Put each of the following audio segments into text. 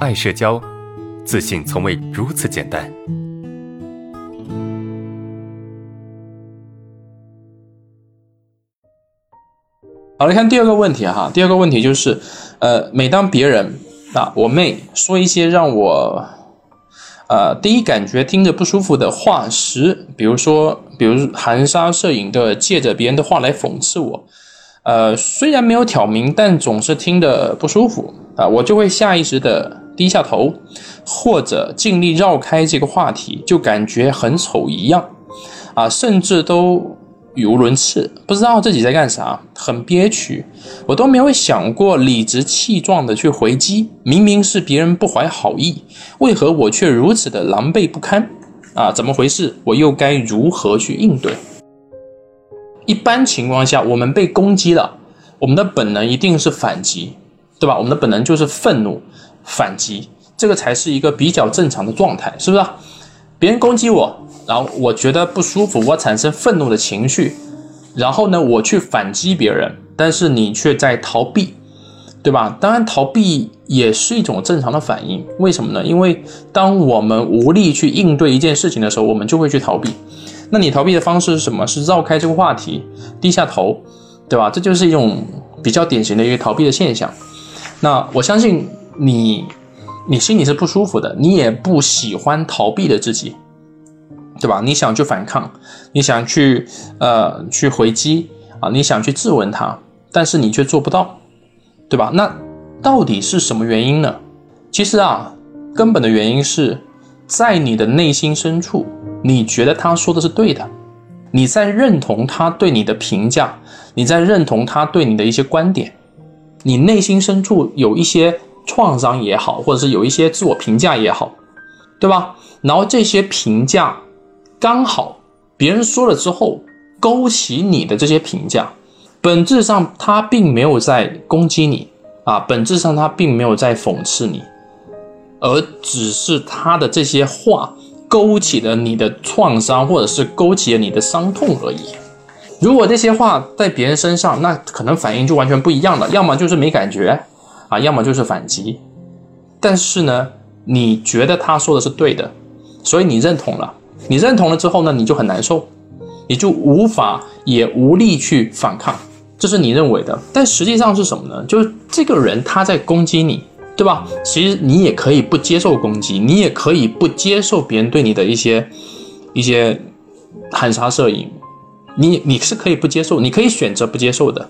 爱社交，自信从未如此简单。好，来看第二个问题哈。第二个问题就是，呃，每当别人啊，我妹说一些让我，呃，第一感觉听着不舒服的话时，比如说，比如含沙射影的借着别人的话来讽刺我。呃，虽然没有挑明，但总是听得不舒服啊，我就会下意识的低下头，或者尽力绕开这个话题，就感觉很丑一样，啊，甚至都语无伦次，不知道自己在干啥，很憋屈，我都没有想过理直气壮的去回击，明明是别人不怀好意，为何我却如此的狼狈不堪？啊，怎么回事？我又该如何去应对？一般情况下，我们被攻击了，我们的本能一定是反击，对吧？我们的本能就是愤怒、反击，这个才是一个比较正常的状态，是不是？别人攻击我，然后我觉得不舒服，我产生愤怒的情绪，然后呢，我去反击别人，但是你却在逃避，对吧？当然，逃避也是一种正常的反应。为什么呢？因为当我们无力去应对一件事情的时候，我们就会去逃避。那你逃避的方式是什么？是绕开这个话题，低下头，对吧？这就是一种比较典型的一个逃避的现象。那我相信你，你心里是不舒服的，你也不喜欢逃避的自己，对吧？你想去反抗，你想去呃去回击啊，你想去质问他，但是你却做不到，对吧？那到底是什么原因呢？其实啊，根本的原因是在你的内心深处。你觉得他说的是对的，你在认同他对你的评价，你在认同他对你的一些观点，你内心深处有一些创伤也好，或者是有一些自我评价也好，对吧？然后这些评价刚好别人说了之后，勾起你的这些评价，本质上他并没有在攻击你啊，本质上他并没有在讽刺你，而只是他的这些话。勾起了你的创伤，或者是勾起了你的伤痛而已。如果这些话在别人身上，那可能反应就完全不一样了。要么就是没感觉啊，要么就是反击。但是呢，你觉得他说的是对的，所以你认同了。你认同了之后呢，你就很难受，你就无法也无力去反抗，这是你认为的。但实际上是什么呢？就是这个人他在攻击你。对吧？其实你也可以不接受攻击，你也可以不接受别人对你的一些一些含沙射影，你你是可以不接受，你可以选择不接受的，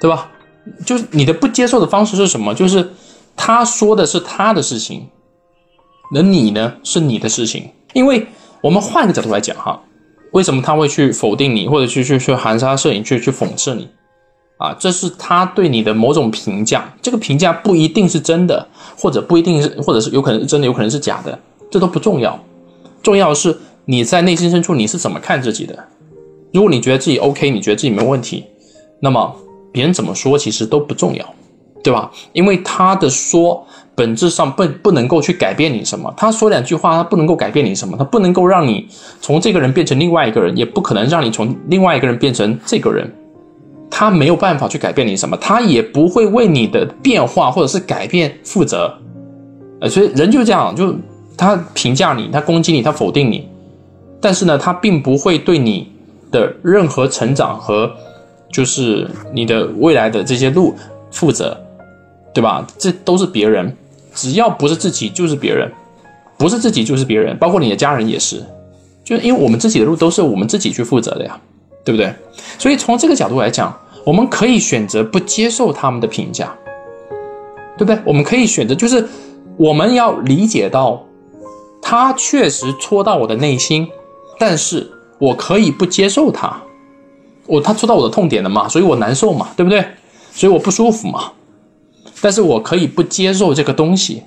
对吧？就是你的不接受的方式是什么？就是他说的是他的事情，那你呢是你的事情。因为我们换个角度来讲哈，为什么他会去否定你，或者去去去含沙射影，去去讽刺你？啊，这是他对你的某种评价，这个评价不一定是真的，或者不一定是，或者是有可能是真的，有可能是假的，这都不重要。重要的是你在内心深处你是怎么看自己的。如果你觉得自己 OK，你觉得自己没问题，那么别人怎么说其实都不重要，对吧？因为他的说本质上不不能够去改变你什么，他说两句话他不能够改变你什么，他不能够让你从这个人变成另外一个人，也不可能让你从另外一个人变成这个人。他没有办法去改变你什么，他也不会为你的变化或者是改变负责，呃，所以人就这样，就他评价你，他攻击你，他否定你，但是呢，他并不会对你的任何成长和就是你的未来的这些路负责，对吧？这都是别人，只要不是自己就是别人，不是自己就是别人，包括你的家人也是，就因为我们自己的路都是我们自己去负责的呀。对不对？所以从这个角度来讲，我们可以选择不接受他们的评价，对不对？我们可以选择，就是我们要理解到，他确实戳到我的内心，但是我可以不接受他，我他戳到我的痛点了嘛，所以我难受嘛，对不对？所以我不舒服嘛，但是我可以不接受这个东西，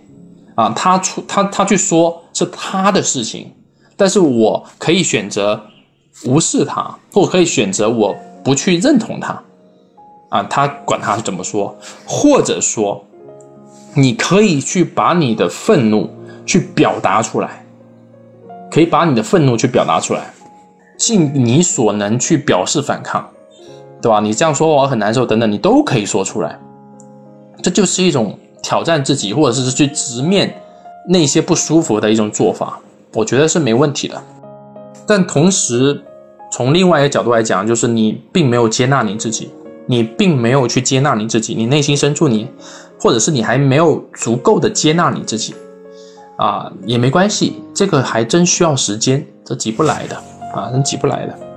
啊，他出他他去说是他的事情，但是我可以选择。无视他，或可以选择我不去认同他，啊，他管他怎么说，或者说，你可以去把你的愤怒去表达出来，可以把你的愤怒去表达出来，尽你所能去表示反抗，对吧？你这样说我很难受，等等，你都可以说出来，这就是一种挑战自己，或者是去直面那些不舒服的一种做法，我觉得是没问题的。但同时，从另外一个角度来讲，就是你并没有接纳你自己，你并没有去接纳你自己，你内心深处你，或者是你还没有足够的接纳你自己，啊，也没关系，这个还真需要时间，这急不来的。啊，人起不来的。